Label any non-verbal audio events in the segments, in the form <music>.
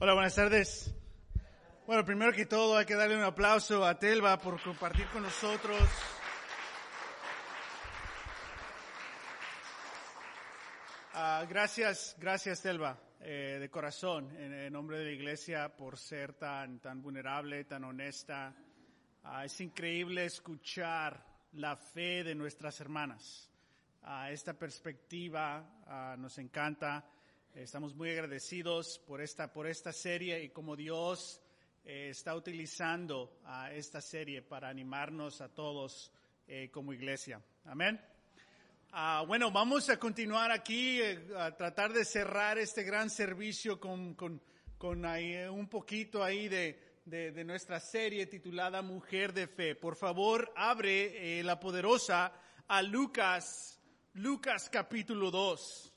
Hola, buenas tardes. Bueno, primero que todo hay que darle un aplauso a Telva por compartir con nosotros. Ah, gracias, gracias Telva, eh, de corazón, en, nombre de la iglesia, por ser tan, tan vulnerable, tan honesta. Ah, es increíble escuchar la fe de nuestras hermanas. Ah, esta perspectiva nos encanta. Estamos muy agradecidos por esta, por esta serie y como Dios eh, está utilizando a esta serie para animarnos a todos eh, como iglesia. Amén. Ah, bueno, vamos a continuar aquí, eh, a tratar de cerrar este gran servicio con, con, con ahí, un poquito ahí de, de, de nuestra serie titulada Mujer de Fe. Por favor, abre la poderosa a Lucas, Lucas capítulo 2.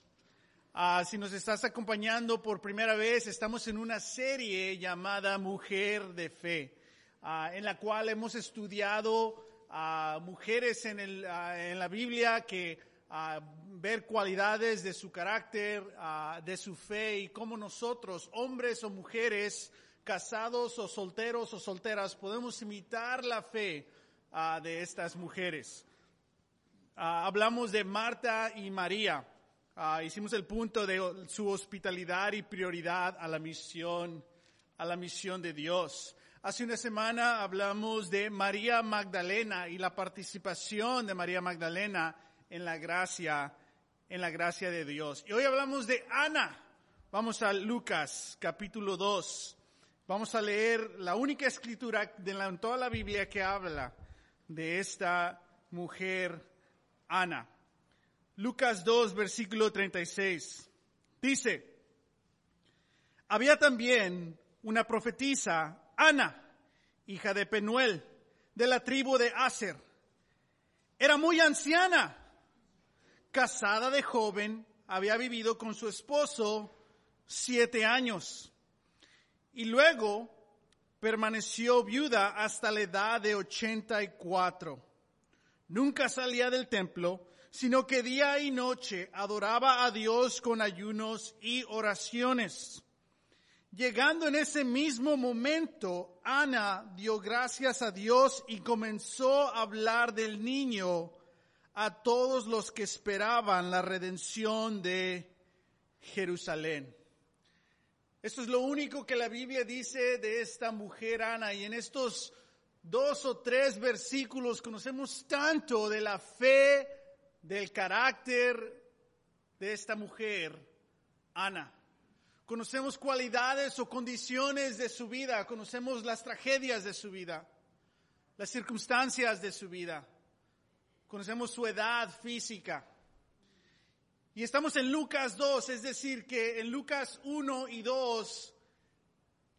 Ah, si nos estás acompañando por primera vez, estamos en una serie llamada Mujer de Fe, ah, en la cual hemos estudiado a mujeres en, ah, en la Biblia que ah, ver cualidades de su carácter, ah, de su fe y cómo nosotros, hombres o mujeres, casados o solteros o solteras, podemos imitar la fe ah, de estas mujeres. Ah, hablamos de Marta y María. Ah, hicimos el punto de su hospitalidad y prioridad a la misión, a la misión de Dios. Hace una semana hablamos de María Magdalena y la participación de María Magdalena en la gracia, en la gracia de Dios. Y hoy hablamos de Ana. Vamos a Lucas capítulo 2. Vamos a leer la única escritura de la, en toda la Biblia que habla de esta mujer Ana. Lucas 2, versículo 36. Dice, había también una profetisa, Ana, hija de Penuel, de la tribu de Aser. Era muy anciana, casada de joven, había vivido con su esposo siete años y luego permaneció viuda hasta la edad de 84. Nunca salía del templo, sino que día y noche adoraba a Dios con ayunos y oraciones. Llegando en ese mismo momento, Ana dio gracias a Dios y comenzó a hablar del niño a todos los que esperaban la redención de Jerusalén. Esto es lo único que la Biblia dice de esta mujer Ana y en estos dos o tres versículos conocemos tanto de la fe, del carácter de esta mujer, Ana. Conocemos cualidades o condiciones de su vida, conocemos las tragedias de su vida, las circunstancias de su vida, conocemos su edad física. Y estamos en Lucas 2, es decir, que en Lucas 1 y 2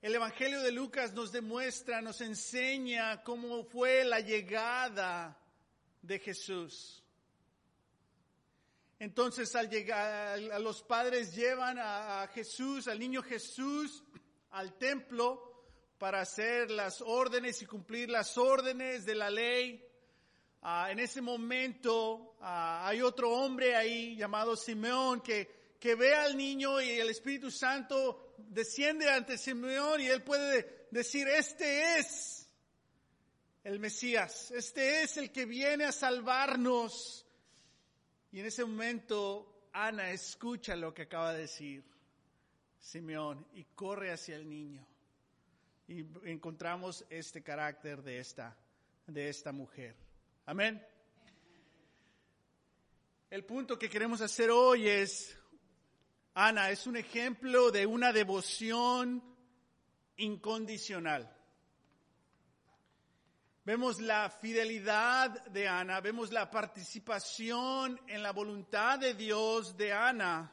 el Evangelio de Lucas nos demuestra, nos enseña cómo fue la llegada de Jesús. Entonces al llegar, los padres llevan a, a Jesús, al niño Jesús, al templo para hacer las órdenes y cumplir las órdenes de la ley. Ah, en ese momento ah, hay otro hombre ahí llamado Simeón que, que ve al niño y el Espíritu Santo desciende ante Simeón y él puede decir, este es el Mesías, este es el que viene a salvarnos. Y en ese momento Ana escucha lo que acaba de decir Simeón y corre hacia el niño. Y encontramos este carácter de esta, de esta mujer. Amén. El punto que queremos hacer hoy es, Ana, es un ejemplo de una devoción incondicional. Vemos la fidelidad de Ana, vemos la participación en la voluntad de Dios de Ana,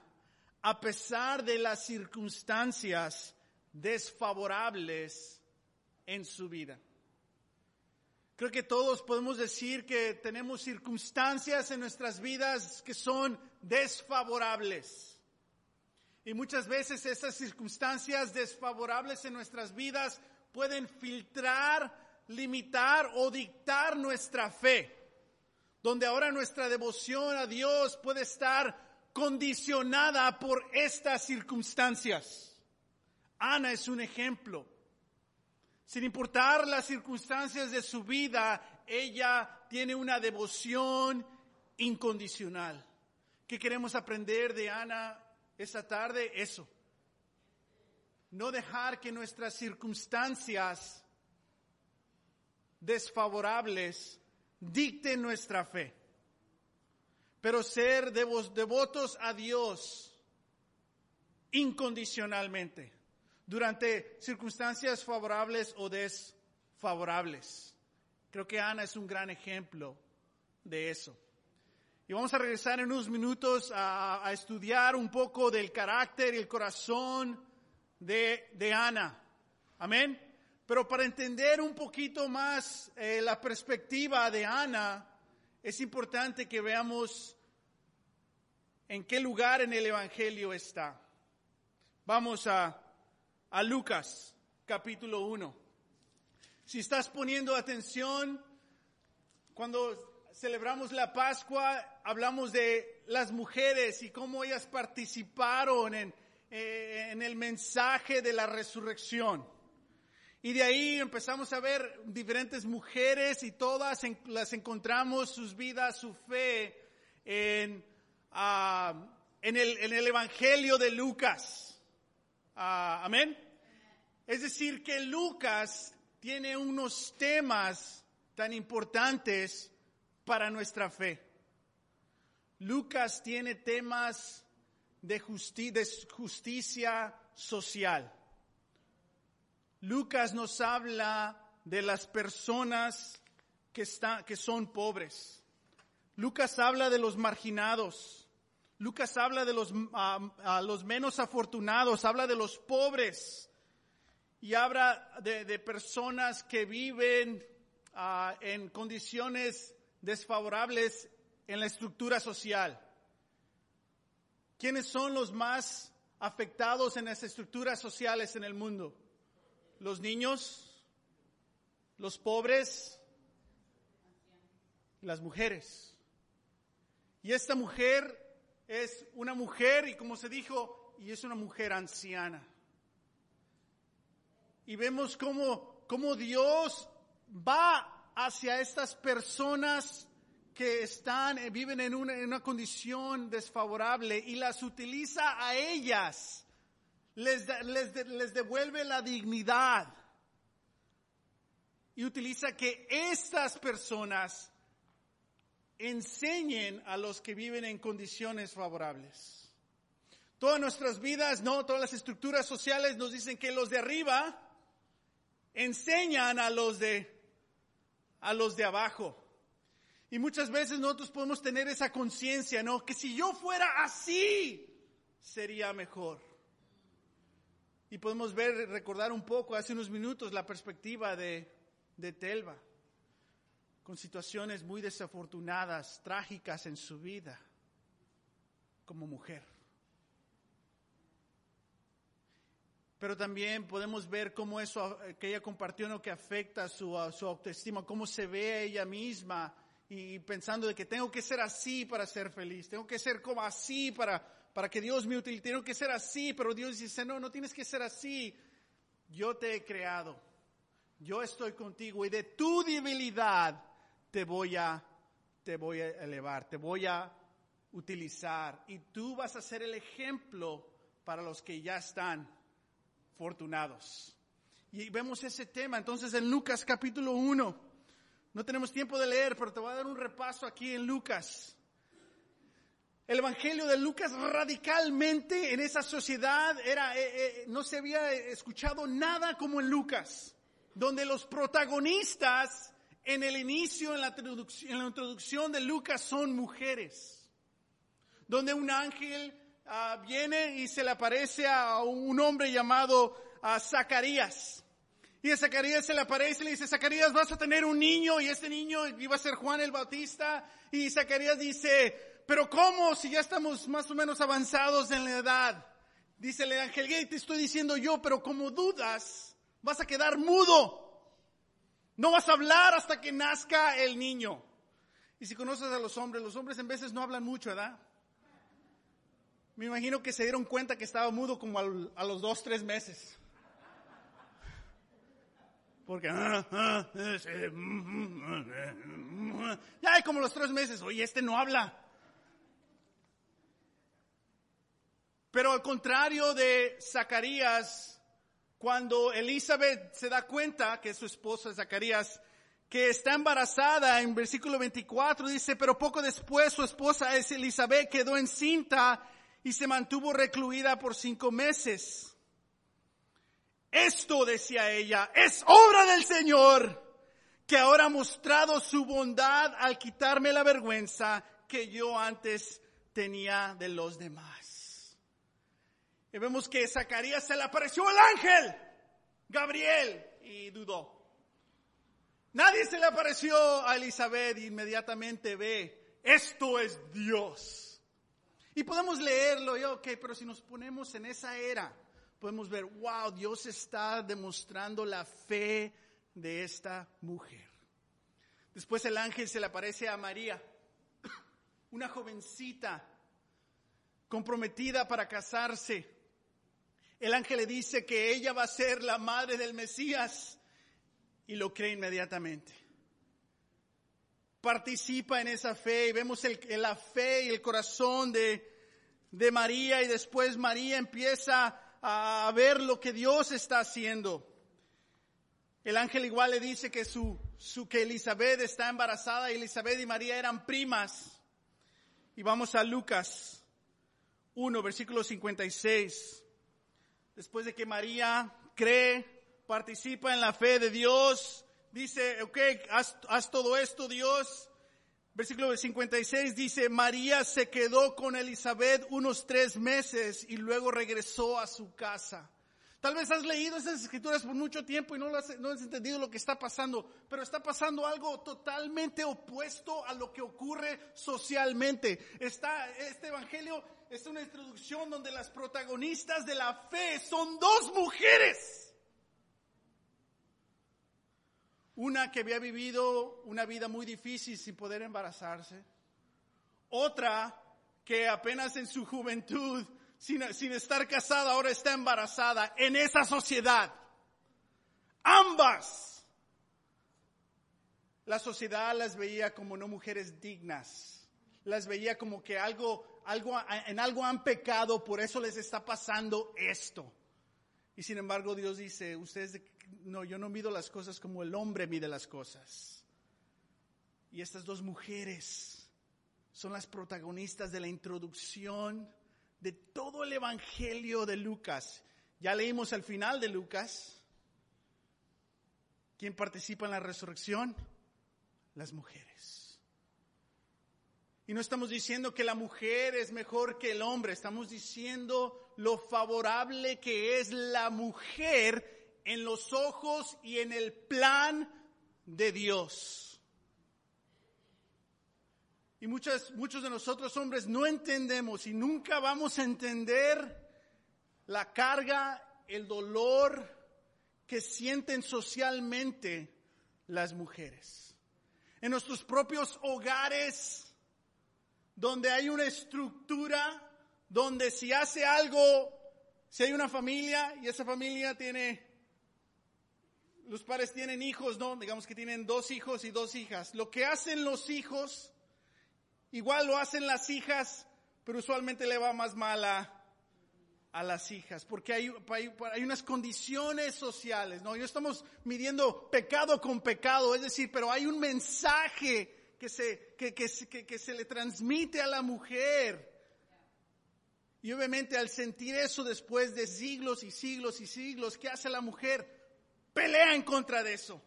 a pesar de las circunstancias desfavorables en su vida. Creo que todos podemos decir que tenemos circunstancias en nuestras vidas que son desfavorables. Y muchas veces esas circunstancias desfavorables en nuestras vidas pueden filtrar limitar o dictar nuestra fe, donde ahora nuestra devoción a Dios puede estar condicionada por estas circunstancias. Ana es un ejemplo. Sin importar las circunstancias de su vida, ella tiene una devoción incondicional. ¿Qué queremos aprender de Ana esta tarde? Eso. No dejar que nuestras circunstancias desfavorables dicten nuestra fe, pero ser devotos a Dios incondicionalmente durante circunstancias favorables o desfavorables. Creo que Ana es un gran ejemplo de eso. Y vamos a regresar en unos minutos a, estudiar un poco del carácter y el corazón de, de Ana. Amén. Pero para entender un poquito más eh, la perspectiva de Ana, es importante que veamos en qué lugar en el Evangelio está. Vamos a, Lucas, capítulo 1. Si estás poniendo atención, cuando celebramos la Pascua, hablamos de las mujeres y cómo ellas participaron en, eh, en el mensaje de la resurrección. Y de ahí empezamos a ver diferentes mujeres y todas las encontramos sus vidas, su fe en, ah, en, el, en, el, Evangelio de Lucas. Ah, amén. Es decir, que Lucas tiene unos temas tan importantes para nuestra fe. Lucas tiene temas de, de justicia social. Lucas nos habla de las personas que, que son pobres. Lucas habla de los marginados. Lucas habla de los, los menos afortunados, habla de los pobres y habla de, personas que viven ah, en condiciones desfavorables en la estructura social. ¿Quiénes son los más afectados en las estructuras sociales en el mundo? Los niños, los pobres, las mujeres. Y esta mujer es una mujer, y como se dijo, y es una mujer anciana. Y vemos cómo, cómo Dios va hacia estas personas que están, eh, viven en una, en una condición desfavorable y las utiliza a ellas les, les, devuelve la dignidad y utiliza que estas personas enseñen a los que viven en condiciones favorables. Todas nuestras vidas, no, todas las estructuras sociales nos dicen que los de arriba enseñan a los de a los de abajo. Y muchas veces nosotros podemos tener esa conciencia, ¿no? Que si yo fuera así, sería mejor. Y podemos ver, recordar un poco hace unos minutos la perspectiva de, de Telva, con situaciones muy desafortunadas, trágicas en su vida como mujer. Pero también podemos ver cómo eso que ella compartió no que afecta su, su autoestima, cómo se ve ella misma y pensando de que tengo que ser así para ser feliz, tengo que ser como así para, para que Dios me utilice. Tengo que ser así, pero Dios dice, no, no tienes que ser así. Yo te he creado. Yo estoy contigo y de tu debilidad te voy a, te voy a elevar, te voy a utilizar y tú vas a ser el ejemplo para los que ya están fortunados. Y vemos ese tema entonces en Lucas capítulo 1. No tenemos tiempo de leer, pero te voy a dar un repaso aquí en Lucas. El Evangelio de Lucas radicalmente en esa sociedad era, eh, eh, no se había escuchado nada como en Lucas, donde los protagonistas en el inicio, en la, en la introducción de Lucas son mujeres, donde un ángel ah, viene y se le aparece a un hombre llamado ah, Zacarías. Y a Zacarías se le aparece y le dice, Zacarías vas a tener un niño y este niño iba a ser Juan el Bautista. Y Zacarías dice, pero ¿cómo si ya estamos más o menos avanzados en la edad? Dice el ángel, te estoy diciendo yo, pero como dudas, vas a quedar mudo. No vas a hablar hasta que nazca el niño. Y si conoces a los hombres, los hombres en veces no hablan mucho, ¿verdad? Me imagino que se dieron cuenta que estaba mudo como a los dos, tres meses. Porque ya hay como los tres meses, oye, este no habla. Pero al contrario de Zacarías, cuando Elizabeth se da cuenta que su esposa Zacarías, que está embarazada, en versículo 24 dice, pero poco después su esposa es Elizabeth quedó encinta y se mantuvo recluida por cinco meses. Esto, decía ella, es obra del Señor, que ahora ha mostrado su bondad al quitarme la vergüenza que yo antes tenía de los demás. Y vemos que Zacarías se le apareció el ángel, Gabriel, y dudó. Nadie se le apareció a Elizabeth y inmediatamente ve, esto es Dios. Y podemos leerlo, y ok, pero si nos ponemos en esa era, podemos ver, wow, Dios está demostrando la fe de esta mujer. Después el ángel se le aparece a María, <coughs> una jovencita comprometida para casarse. El ángel le dice que ella va a ser la madre del Mesías y lo cree inmediatamente. Participa en esa fe y vemos el, la fe y el corazón de, de María y después María empieza a ver lo que Dios está haciendo. El ángel igual le dice que su, que Elizabeth está embarazada y Elizabeth y María eran primas. Y vamos a Lucas 1, versículo 56. Después de que María cree, participa en la fe de Dios, dice, ok, haz, todo esto Dios, Versículo 56 dice, María se quedó con Elizabeth unos tres meses y luego regresó a su casa. Tal vez has leído esas escrituras por mucho tiempo y no, has, no has entendido lo que está pasando, pero está pasando algo totalmente opuesto a lo que ocurre socialmente. Está, este evangelio es una introducción donde las protagonistas de la fe son dos mujeres. Una que había vivido una vida muy difícil sin poder embarazarse. Otra que apenas en su juventud, sin, estar casada, ahora está embarazada en esa sociedad. Ambas. La sociedad las veía como no mujeres dignas. Las veía como que algo, algo, en algo han pecado, por eso les está pasando esto. Y sin embargo Dios dice, ustedes no, yo no mido las cosas como el hombre mide las cosas. Y estas dos mujeres son las protagonistas de la introducción de todo el Evangelio de Lucas. Ya leímos al final de Lucas. ¿Quién participa en la resurrección? Las mujeres. Y no estamos diciendo que la mujer es mejor que el hombre, estamos diciendo lo favorable que es la mujer en los ojos y en el plan de Dios. Y muchos, muchos de nosotros hombres no entendemos y nunca vamos a entender la carga, el dolor que sienten socialmente las mujeres. En nuestros propios hogares, donde hay una estructura, donde si hace algo, si hay una familia y esa familia tiene los padres tienen hijos, ¿no? Digamos que tienen dos hijos y dos hijas. Lo que hacen los hijos, igual lo hacen las hijas, pero usualmente le va más mal a, las hijas, porque hay, hay, unas condiciones sociales, ¿no? No estamos midiendo pecado con pecado, es decir, pero hay un mensaje que se, que, que, que se le transmite a la mujer. Y obviamente al sentir eso después de siglos y siglos y siglos, ¿qué hace la mujer? pelea en contra de eso.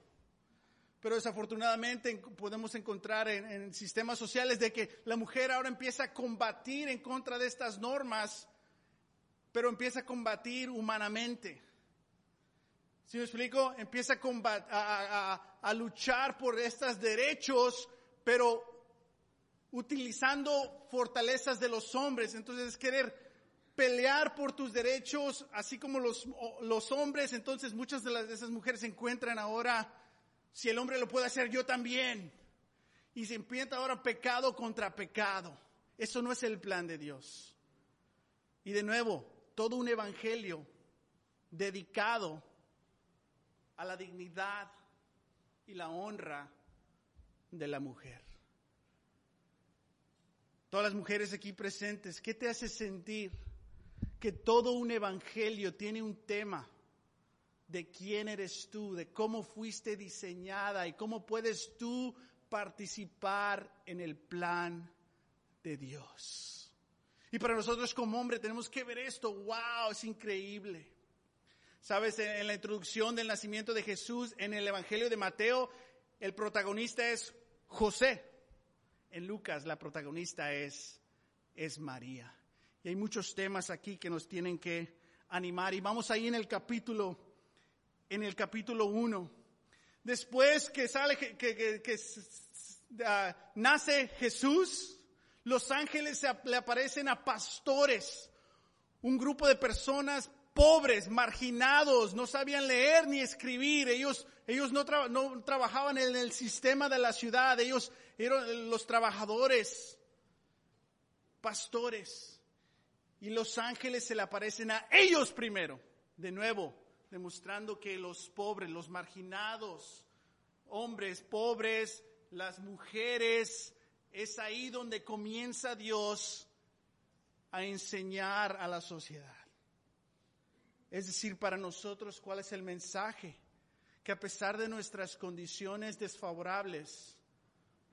Pero desafortunadamente podemos encontrar en, sistemas sociales de que la mujer ahora empieza a combatir en contra de estas normas, pero empieza a combatir humanamente. ¿Sí me explico? Empieza a, a luchar por estos derechos, pero utilizando fortalezas de los hombres. Entonces es querer pelear por tus derechos, así como los, los hombres, entonces muchas de, las, de esas mujeres se encuentran ahora, si el hombre lo puede hacer, yo también. Y se empieza ahora pecado contra pecado. Eso no es el plan de Dios. Y de nuevo, todo un evangelio dedicado a la dignidad y la honra de la mujer. Todas las mujeres aquí presentes, ¿qué te hace sentir que todo un evangelio tiene un tema de quién eres tú, de cómo fuiste diseñada y cómo puedes tú participar en el plan de Dios? Y para nosotros como hombre tenemos que ver esto, wow, es increíble. Sabes, en la introducción del nacimiento de Jesús, en el Evangelio de Mateo, el protagonista es José. En Lucas la protagonista es, es María. Y hay muchos temas aquí que nos tienen que animar. Y vamos ahí en el capítulo, en el capítulo 1. Después que sale, que, que, ah, nace Jesús, los ángeles le aparecen a pastores, un grupo de personas pobres, marginados, no sabían leer ni escribir, ellos, ellos no, no trabajaban en el sistema de la ciudad, ellos eran los trabajadores, pastores. Y los ángeles se le aparecen a ellos primero, de nuevo, demostrando que los pobres, los marginados, hombres pobres, las mujeres, es ahí donde comienza Dios a enseñar a la sociedad. Es decir, para nosotros, ¿cuál es el mensaje? Que a pesar de nuestras condiciones desfavorables,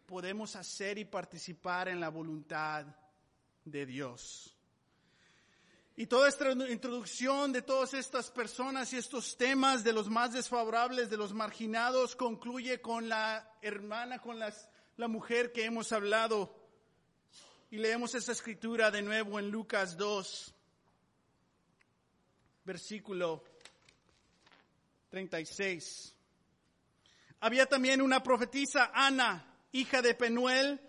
podemos hacer y participar en la voluntad de Dios. Y toda esta introducción de todas estas personas y estos temas de los más desfavorables, de los marginados, concluye con la hermana, con la mujer que hemos hablado. Y leemos esa escritura de nuevo en Lucas 2, versículo 36. Había también una profetisa, Ana, hija de Penuel,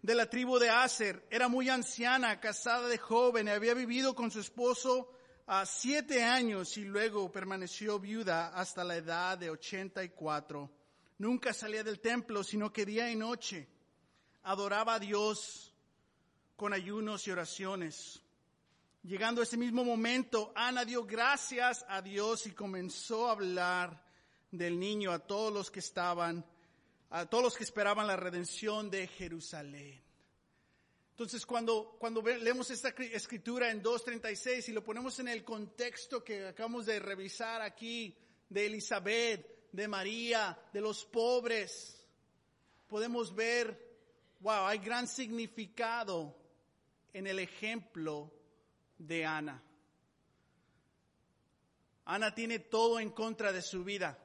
de la tribu de Aser. Era muy anciana, casada de joven, había vivido con su esposo a siete años y luego permaneció viuda hasta la edad de ochenta y cuatro. Nunca salía del templo, sino que día y noche adoraba a Dios con ayunos y oraciones. Llegando a ese mismo momento, Ana dio gracias a Dios y comenzó a hablar del niño a todos los que estaban, a todos los que esperaban la redención de Jerusalén. Entonces, cuando, cuando leemos esta escritura en 2.36 y lo ponemos en el contexto que acabamos de revisar aquí, de Elizabeth, de María, de los pobres, podemos ver, wow, hay gran significado en el ejemplo de Ana. Ana tiene todo en contra de su vida.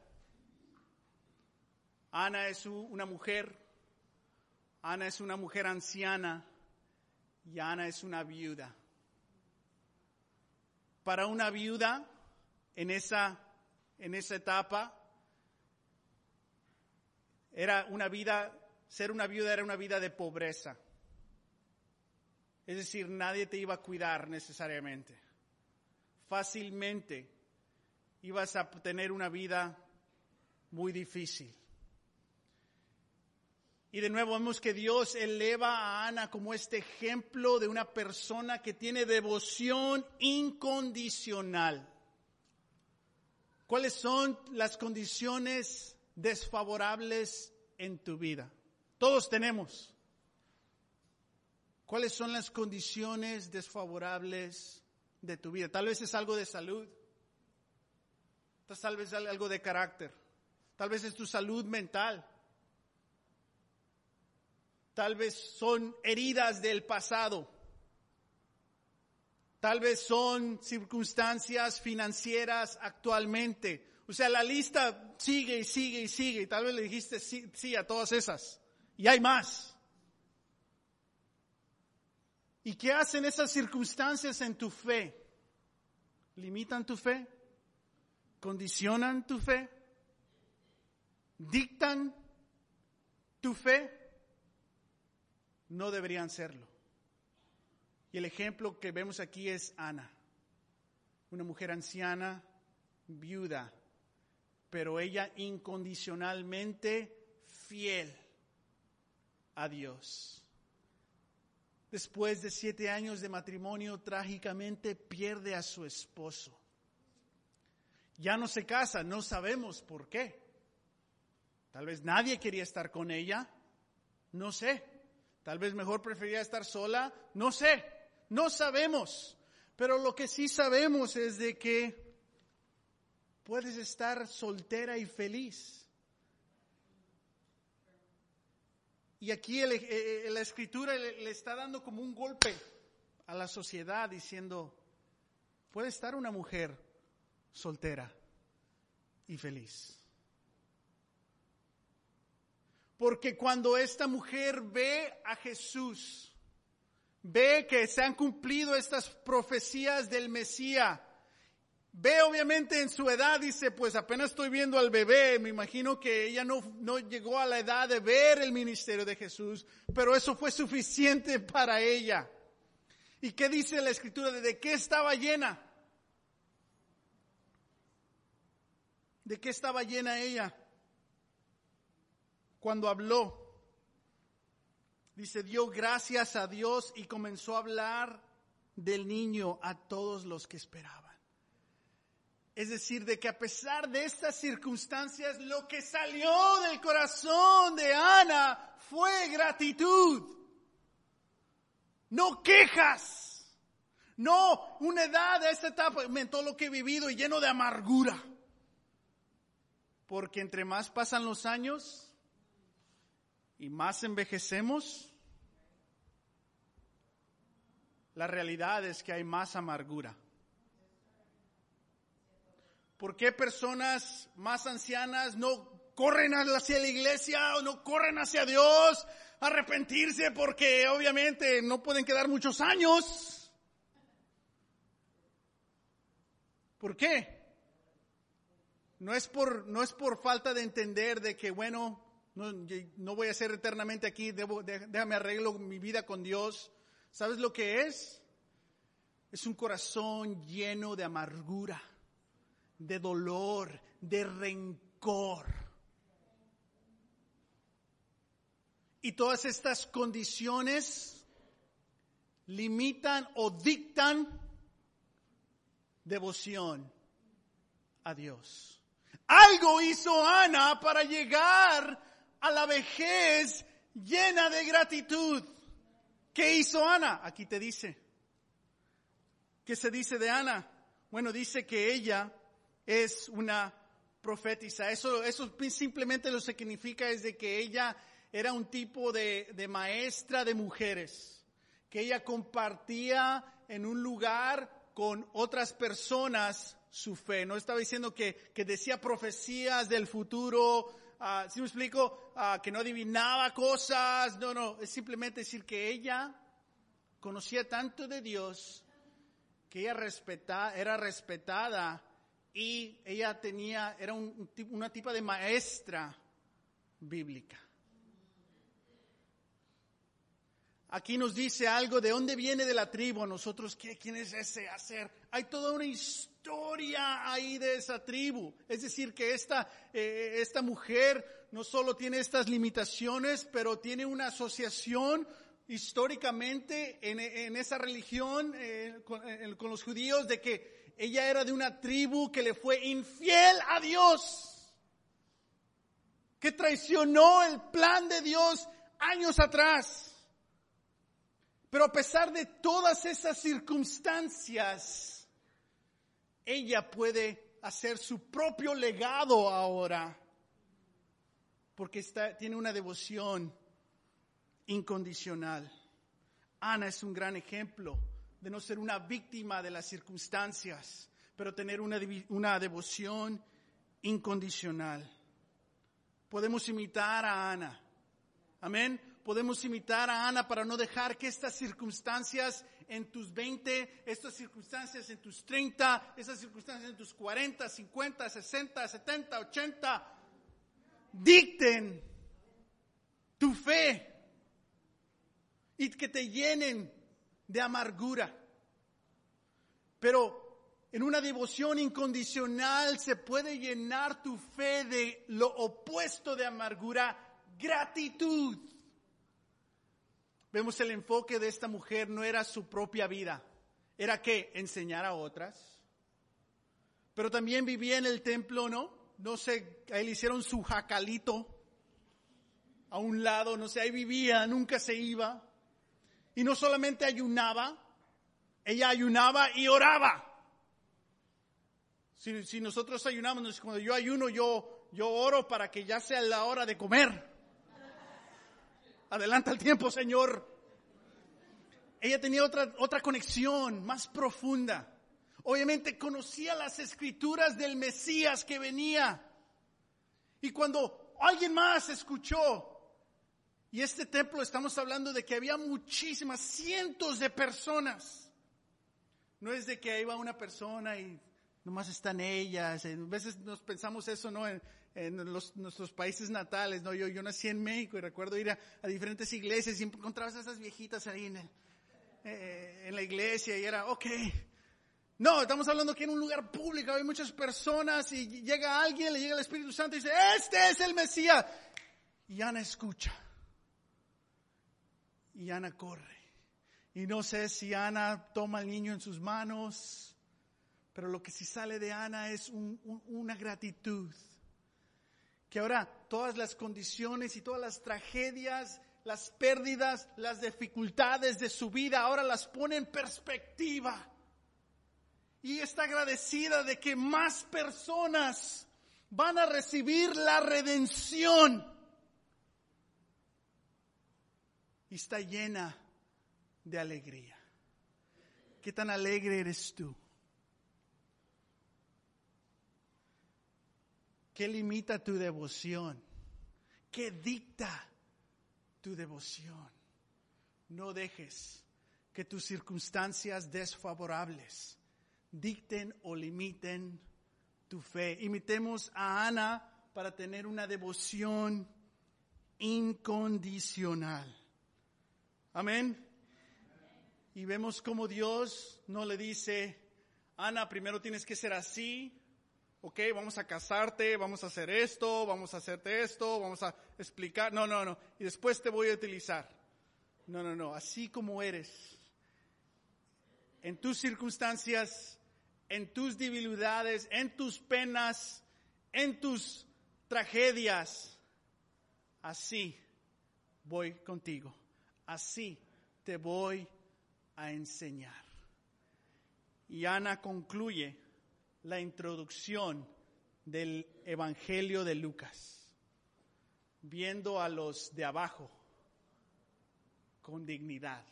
Ana es una mujer, Ana es una mujer anciana y Ana es una viuda. Para una viuda en esa, en esa etapa era una vida, ser una viuda era una vida de pobreza. Es decir, nadie te iba a cuidar necesariamente. Fácilmente ibas a tener una vida muy difícil. Y de nuevo vemos que Dios eleva a Ana como este ejemplo de una persona que tiene devoción incondicional. ¿Cuáles son las condiciones desfavorables en tu vida? Todos tenemos. ¿Cuáles son las condiciones desfavorables de tu vida? Tal vez es algo de salud, tal vez es algo de carácter, tal vez es tu salud mental, tal vez son heridas del pasado, tal vez son circunstancias financieras actualmente. O sea, la lista sigue y sigue y sigue tal vez le dijiste sí, sí a todas esas. Y hay más. ¿Y qué hacen esas circunstancias en tu fe? ¿Limitan tu fe? ¿Condicionan tu fe? ¿Dictan tu fe? No deberían serlo. Y el ejemplo que vemos aquí es Ana, una mujer anciana, viuda, pero ella incondicionalmente fiel a Dios después de siete años de matrimonio, trágicamente pierde a su esposo. Ya no se casa, no sabemos por qué. Tal vez nadie quería estar con ella, no sé. Tal vez mejor prefería estar sola, no sé. No sabemos. Pero lo que sí sabemos es de que puedes estar soltera y feliz. Y aquí eh, eh, la escritura le, está dando como un golpe a la sociedad diciendo, puede estar una mujer soltera y feliz. Porque cuando esta mujer ve a Jesús, ve que se han cumplido estas profecías del Mesías, ve obviamente en su edad, dice, pues apenas estoy viendo al bebé, me imagino que ella no, no llegó a la edad de ver el ministerio de Jesús, pero eso fue suficiente para ella. ¿Y qué dice la escritura? ¿De qué estaba llena? ¿De qué estaba llena ella? Cuando habló, dice, dio gracias a Dios y comenzó a hablar del niño a todos los que esperaban. Es decir, de que a pesar de estas circunstancias, lo que salió del corazón de Ana fue gratitud. No quejas. No una edad de esta etapa, en todo lo que he vivido y lleno de amargura. Porque entre más pasan los años y más envejecemos, la realidad es que hay más amargura. ¿Por qué personas más ancianas no corren hacia la iglesia o no corren hacia Dios a arrepentirse porque obviamente no pueden quedar muchos años? ¿Por qué? No es por, no es por falta de entender de que, bueno, no, voy a ser eternamente aquí, déjame arreglo mi vida con Dios. ¿Sabes lo que es? Es un corazón lleno de amargura de dolor, de rencor. Y todas estas condiciones limitan o dictan devoción a Dios. Algo hizo Ana para llegar a la vejez llena de gratitud. ¿Qué hizo Ana? Aquí te dice. ¿Qué se dice de Ana? Bueno, dice que ella es una profetisa. Eso, eso simplemente lo significa es de que ella era un tipo de, de maestra de mujeres, que ella compartía en un lugar con otras personas su fe. No estaba diciendo que, que decía profecías del futuro, uh, si me explico, uh, que no adivinaba cosas. No, no, es simplemente decir que ella conocía tanto de Dios que ella respeta, era respetada y ella tenía, era un, una tipo de maestra bíblica. Aquí nos dice algo de dónde viene de la tribu. Nosotros, ¿qué, ¿quién es ese hacer? Hay toda una historia ahí de esa tribu. Es decir, que esta, eh, esta mujer no solo tiene estas limitaciones, pero tiene una asociación históricamente en, esa religión eh, con los judíos de que ella era de una tribu que le fue infiel a Dios, que traicionó el plan de Dios años atrás. Pero a pesar de todas esas circunstancias, ella puede hacer su propio legado ahora, porque está, tiene una devoción incondicional. Ana es un gran ejemplo de no ser una víctima de las circunstancias, pero tener una, una devoción incondicional. Podemos imitar a Ana. Amén. Podemos imitar a Ana para no dejar que estas circunstancias en tus 20, estas circunstancias en tus 30, estas circunstancias en tus 40, 50, 60, 70, 80, dicten tu fe y que te llenen de amargura. Pero en una devoción incondicional se puede llenar tu fe de lo opuesto de amargura, gratitud. Vemos el enfoque de esta mujer, no era su propia vida, era que enseñar a otras, pero también vivía en el templo, ¿no? No sé, ahí le hicieron su jacalito a un lado, no sé, ahí vivía, nunca se iba. Y no solamente ayunaba, ella ayunaba y oraba. Si, nosotros ayunamos, cuando yo ayuno, yo, yo oro para que ya sea la hora de comer. Adelanta el tiempo, Señor. Ella tenía otra, otra conexión más profunda. Obviamente conocía las escrituras del Mesías que venía. Y cuando alguien más escuchó, y este templo estamos hablando de que había muchísimas, cientos de personas. No es de que iba una persona y nomás están ellas. A veces nos pensamos eso, ¿no? En, nuestros países natales, ¿no? Yo, yo nací en México y recuerdo ir a, diferentes iglesias y encontrabas a esas viejitas ahí en, eh, en la iglesia y era, ok, no, estamos hablando que en un lugar público hay muchas personas y llega alguien, le llega el Espíritu Santo y dice, este es el Mesías. Y Ana escucha. Y Ana corre. Y no sé si Ana toma al niño en sus manos, pero lo que sí sale de Ana es una gratitud. Que ahora todas las condiciones y todas las tragedias, las pérdidas, las dificultades de su vida, ahora las pone en perspectiva y está agradecida de que más personas van a recibir la redención. Y está llena de alegría. ¿Qué tan alegre eres tú? ¿Qué limita tu devoción? ¿Qué dicta tu devoción? No dejes que tus circunstancias desfavorables dicten o limiten tu fe. Imitemos a Ana para tener una devoción incondicional. Amén. Y vemos como Dios no le dice, Ana, primero tienes que ser así, ok, vamos a casarte, vamos a hacer esto, vamos a hacerte esto, vamos a explicar, no, no, no, y después te voy a utilizar. No, no, no, así como eres, en tus circunstancias, en tus debilidades, en tus penas, en tus tragedias. Así voy contigo. Así te voy a enseñar. Y Ana concluye la introducción del Evangelio de Lucas, viendo a los de abajo con dignidad.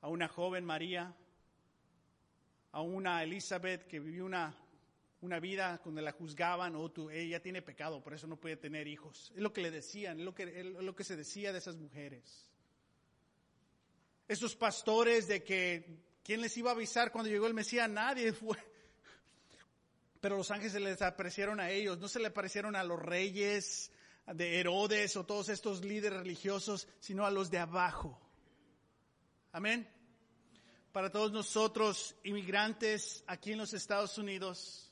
A una joven María a una Elizabeth que vivió una, una vida donde la juzgaban, o oh, ella tiene pecado, por eso no puede tener hijos. Es lo que le decían, es lo que, es lo que se decía de esas mujeres. Esos pastores de que, ¿quién les iba a avisar cuando llegó el Mesías? Nadie <laughs> fue. Pero los ángeles se les aparecieron a ellos, no se le aparecieron a los reyes de Herodes o todos estos líderes religiosos, sino a los de abajo. Amén para todos nosotros, inmigrantes aquí en los Estados Unidos,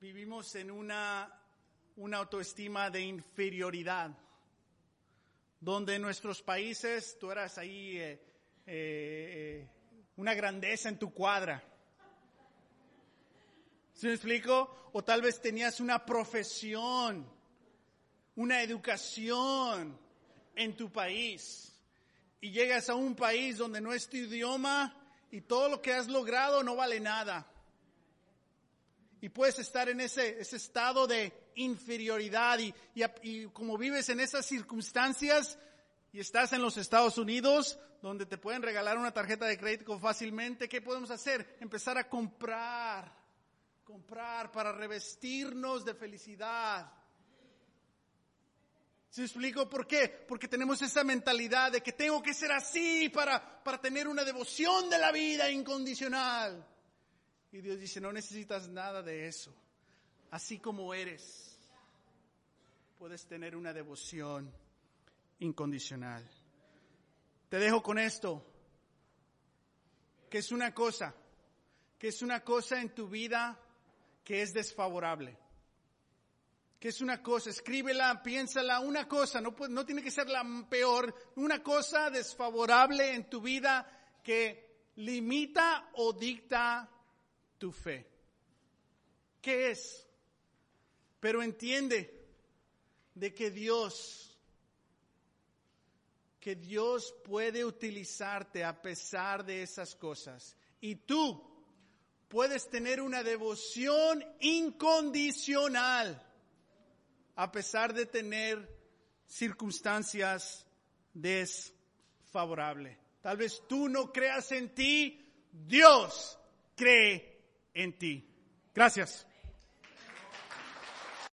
vivimos en una, una autoestima de inferioridad, donde en nuestros países tú eras ahí eh, eh, una grandeza en tu cuadra. ¿Sí me explico? O tal vez tenías una profesión, una educación en tu país y llegas a un país donde no es tu idioma y todo lo que has logrado no vale nada. Y puedes estar en ese, ese estado de inferioridad y, y, como vives en esas circunstancias y estás en los Estados Unidos donde te pueden regalar una tarjeta de crédito fácilmente, ¿qué podemos hacer? Empezar a comprar, comprar para revestirnos de felicidad ¿Se explico por qué? Porque tenemos esa mentalidad de que tengo que ser así para, para tener una devoción de la vida incondicional. Y Dios dice, no necesitas nada de eso. Así como eres, puedes tener una devoción incondicional. Te dejo con esto, que es una cosa, que es una cosa en tu vida que es desfavorable que es una cosa, escríbela, piénsala, una cosa, no, no tiene que ser la peor, una cosa desfavorable en tu vida que limita o dicta tu fe. ¿Qué es? Pero entiende de que Dios, que Dios puede utilizarte a pesar de esas cosas. Y tú puedes tener una devoción incondicional a pesar de tener circunstancias desfavorables. Tal vez tú no creas en ti, Dios cree en ti. Gracias.